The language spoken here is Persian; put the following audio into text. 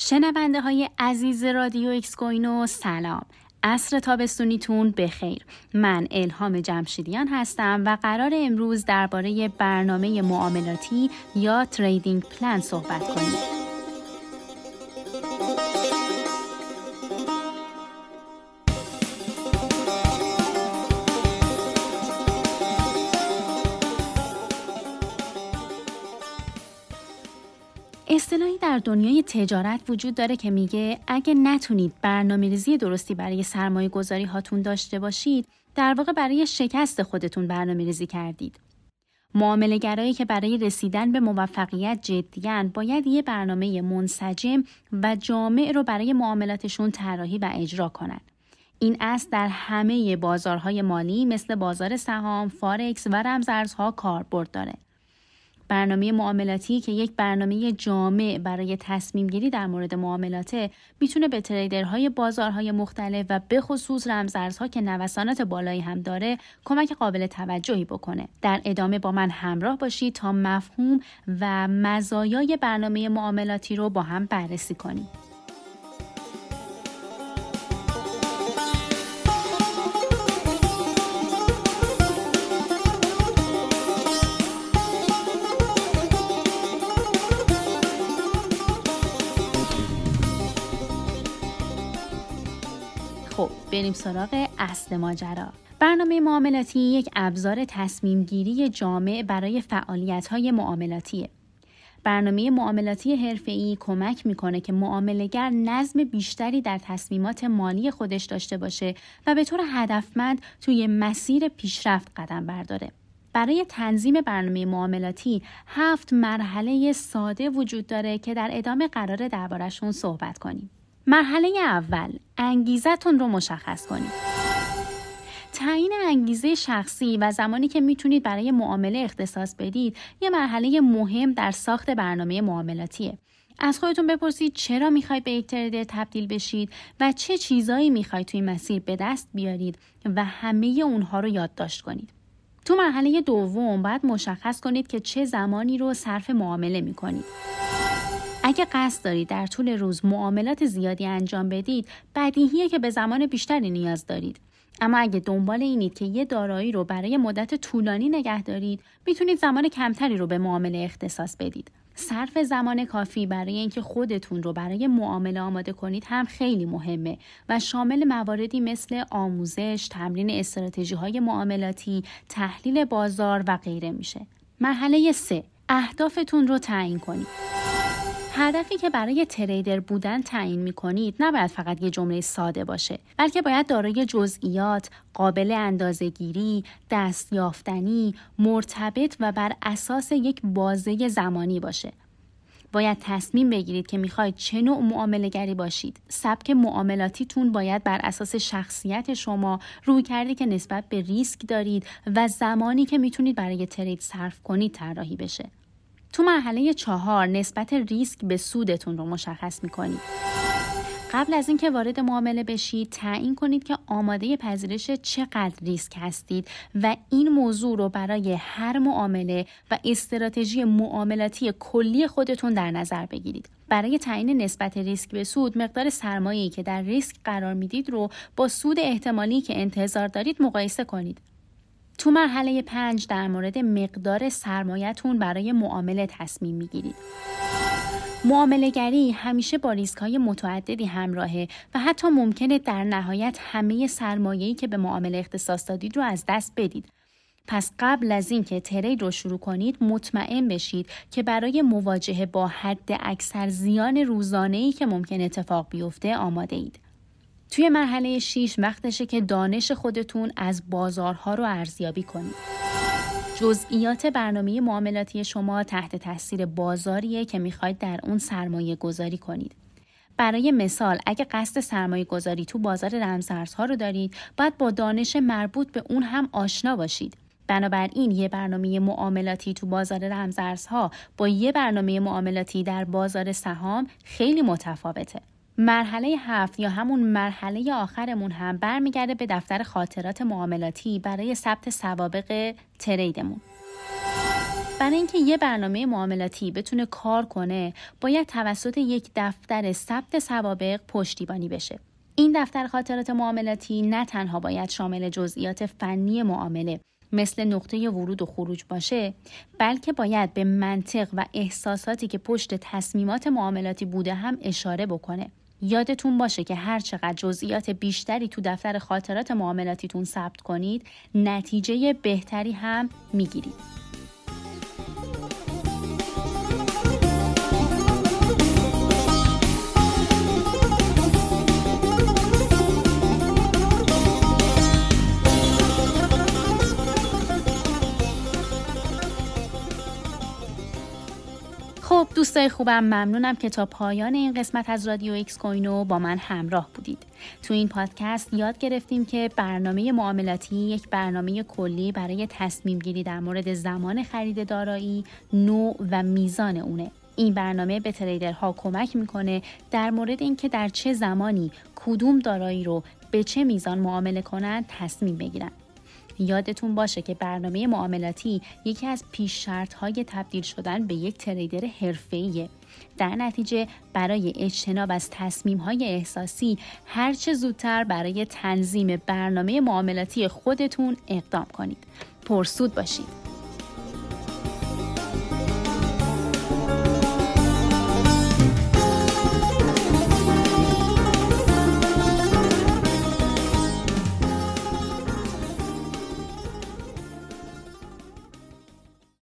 شنونده های عزیز رادیو ایکس کوینو سلام. عصر تابستونیتون بخیر. من الهام جمشیدیان هستم و قرار امروز درباره برنامه معاملاتی یا trading plan صحبت کنیم. اصطلاحی در دنیای تجارت وجود داره که میگه اگه نتونید برنامه ریزی درستی برای سرمایه گذاری هاتون داشته باشید در واقع برای شکست خودتون برنامه ریزی کردید. معامله گرایی که برای رسیدن به موفقیت جدیان باید یه برنامه منسجم و جامع رو برای معاملاتشون طراحی و اجرا کنند. این اصل در همه بازارهای مالی مثل بازار سهام، فارکس و رمزارزها کاربرد داره. برنامه معاملاتی که یک برنامه جامع برای تصمیم گیری در مورد معاملاته می‌تونه به تریدرهای بازارهای مختلف و به خصوص رمزارزها که نوسانات بالایی هم داره کمک قابل توجهی بکنه. در ادامه با من همراه باشید تا مفهوم و مزایای برنامه معاملاتی رو با هم بررسی کنیم. خب بریم سراغ اصل ماجرا برنامه معاملاتی یک ابزار تصمیم گیری جامع برای فعالیت های معاملاتیه برنامه معاملاتی حرفه‌ای کمک می‌کنه که معاملهگر نظم بیشتری در تصمیمات مالی خودش داشته باشه و به طور هدفمند توی مسیر پیشرفت قدم برداره. برای تنظیم برنامه معاملاتی هفت مرحله ساده وجود داره که در ادامه قرار دربارشون صحبت کنیم. مرحله اول انگیزتون رو مشخص کنید. تعیین انگیزه شخصی و زمانی که می‌تونید برای معامله اختصاص بدید یه مرحله مهم در ساخت برنامه معاملاتیه. از خودتون بپرسید چرا می‌خواید به یک تریدر تبدیل بشید و چه چیزایی می‌خواید توی مسیر به دست بیارید و همه اونها رو یادداشت کنید. تو مرحله دوم باید مشخص کنید که چه زمانی رو صرف معامله می‌کنید. اگه قصد دارید در طول روز معاملات زیادی انجام بدید بدیهیه که به زمان بیشتری نیاز دارید اما اگه دنبال اینید که یه دارایی رو برای مدت طولانی نگه دارید می‌تونید زمان کمتری رو به معامله اختصاص بدید صرف زمان کافی برای اینکه خودتون رو برای معامله آماده کنید هم خیلی مهمه و شامل مواردی مثل آموزش، تمرین استراتژی های معاملاتی، تحلیل بازار و غیره میشه. مرحله 3 اهدافتون رو تعیین کنید. هدفی که برای تریدر بودن تعیین می کنید نباید فقط یه جمله ساده باشه بلکه باید دارای جزئیات، قابل اندازهگیری، دستیافتنی، مرتبط و بر اساس یک بازه زمانی باشه. باید تصمیم بگیرید که می‌خواید چه نوع معامله گری باشید. سبک معاملاتیتون باید بر اساس شخصیت شما روی کردی که نسبت به ریسک دارید و زمانی که می‌تونید برای ترید صرف کنید طراحی بشه. تو مرحله چهار نسبت ریسک به سودتون رو مشخص می‌کنید. قبل از اینکه وارد معامله بشید تعیین کنید که آماده پذیرش چقدر ریسک هستید و این موضوع رو برای هر معامله و استراتژی معاملاتی کلی خودتون در نظر بگیرید. برای تعیین نسبت ریسک به سود مقدار سرمایه‌ای که در ریسک قرار می‌دید رو با سود احتمالی که انتظار دارید مقایسه کنید. تو مرحله پنج در مورد مقدار سرمایهتون برای معامله تصمیم می‌گیرید. معامله گری همیشه با ریسک های متعددی همراهه و حتی ممکنه در نهایت همه سرمایه‌ای که به معامله اختصاص دادید رو از دست بدید. پس قبل از اینکه ترید رو شروع کنید مطمئن بشید که برای مواجهه با حد اکثر زیان روزانه‌ای که ممکن اتفاق بیفته آماده اید. توی مرحله 6 وقتشه که دانش خودتون از بازارها رو ارزیابی کنید. جزئیات برنامه معاملاتی شما تحت تاثیر بازاریه که می‌خواید در اون سرمایه گذاری کنید. برای مثال اگه قصد سرمایه گذاری تو بازار رمزارزها رو دارید باید با دانش مربوط به اون هم آشنا باشید. بنابراین یه برنامه معاملاتی تو بازار رمزارزها با یه برنامه معاملاتی در بازار سهام خیلی متفاوته. مرحله هفت یا همون مرحله آخرمون هم برمیگرده به دفتر خاطرات معاملاتی برای ثبت سوابق تریدمون. برای اینکه یه برنامه معاملاتی بتونه کار کنه باید توسط یک دفتر ثبت سوابق پشتیبانی بشه این دفتر خاطرات معاملاتی نه تنها باید شامل جزئیات فنی معامله مثل نقطه ورود و خروج باشه بلکه باید به منطق و احساساتی که پشت تصمیمات معاملاتی بوده هم اشاره بکنه یادتون باشه که هر چقدر جزئیات بیشتری تو دفتر خاطرات معاملاتیتون ثبت کنید نتیجه بهتری هم می‌گیرید. خب دوستای خوبم ممنونم که تا پایان این قسمت از رادیو ایکس کوینو با من همراه بودید. تو این پادکست یاد گرفتیم که برنامه معاملاتی یک برنامه کلی برای تصمیم گیری در مورد زمان خرید دارایی، نوع و میزان اونه. این برنامه به trader ها کمک می‌کنه در مورد اینکه در چه زمانی کدوم دارایی رو به چه میزان معامله کنند تصمیم بگیرن. یادتون باشه که برنامه معاملاتی یکی از پیش شرط های تبدیل شدن به یک trader حرفه‌ایه. در نتیجه برای اجتناب از تصمیم های احساسی هرچه زودتر برای تنظیم برنامه معاملاتی خودتون اقدام کنید. پرسود باشید.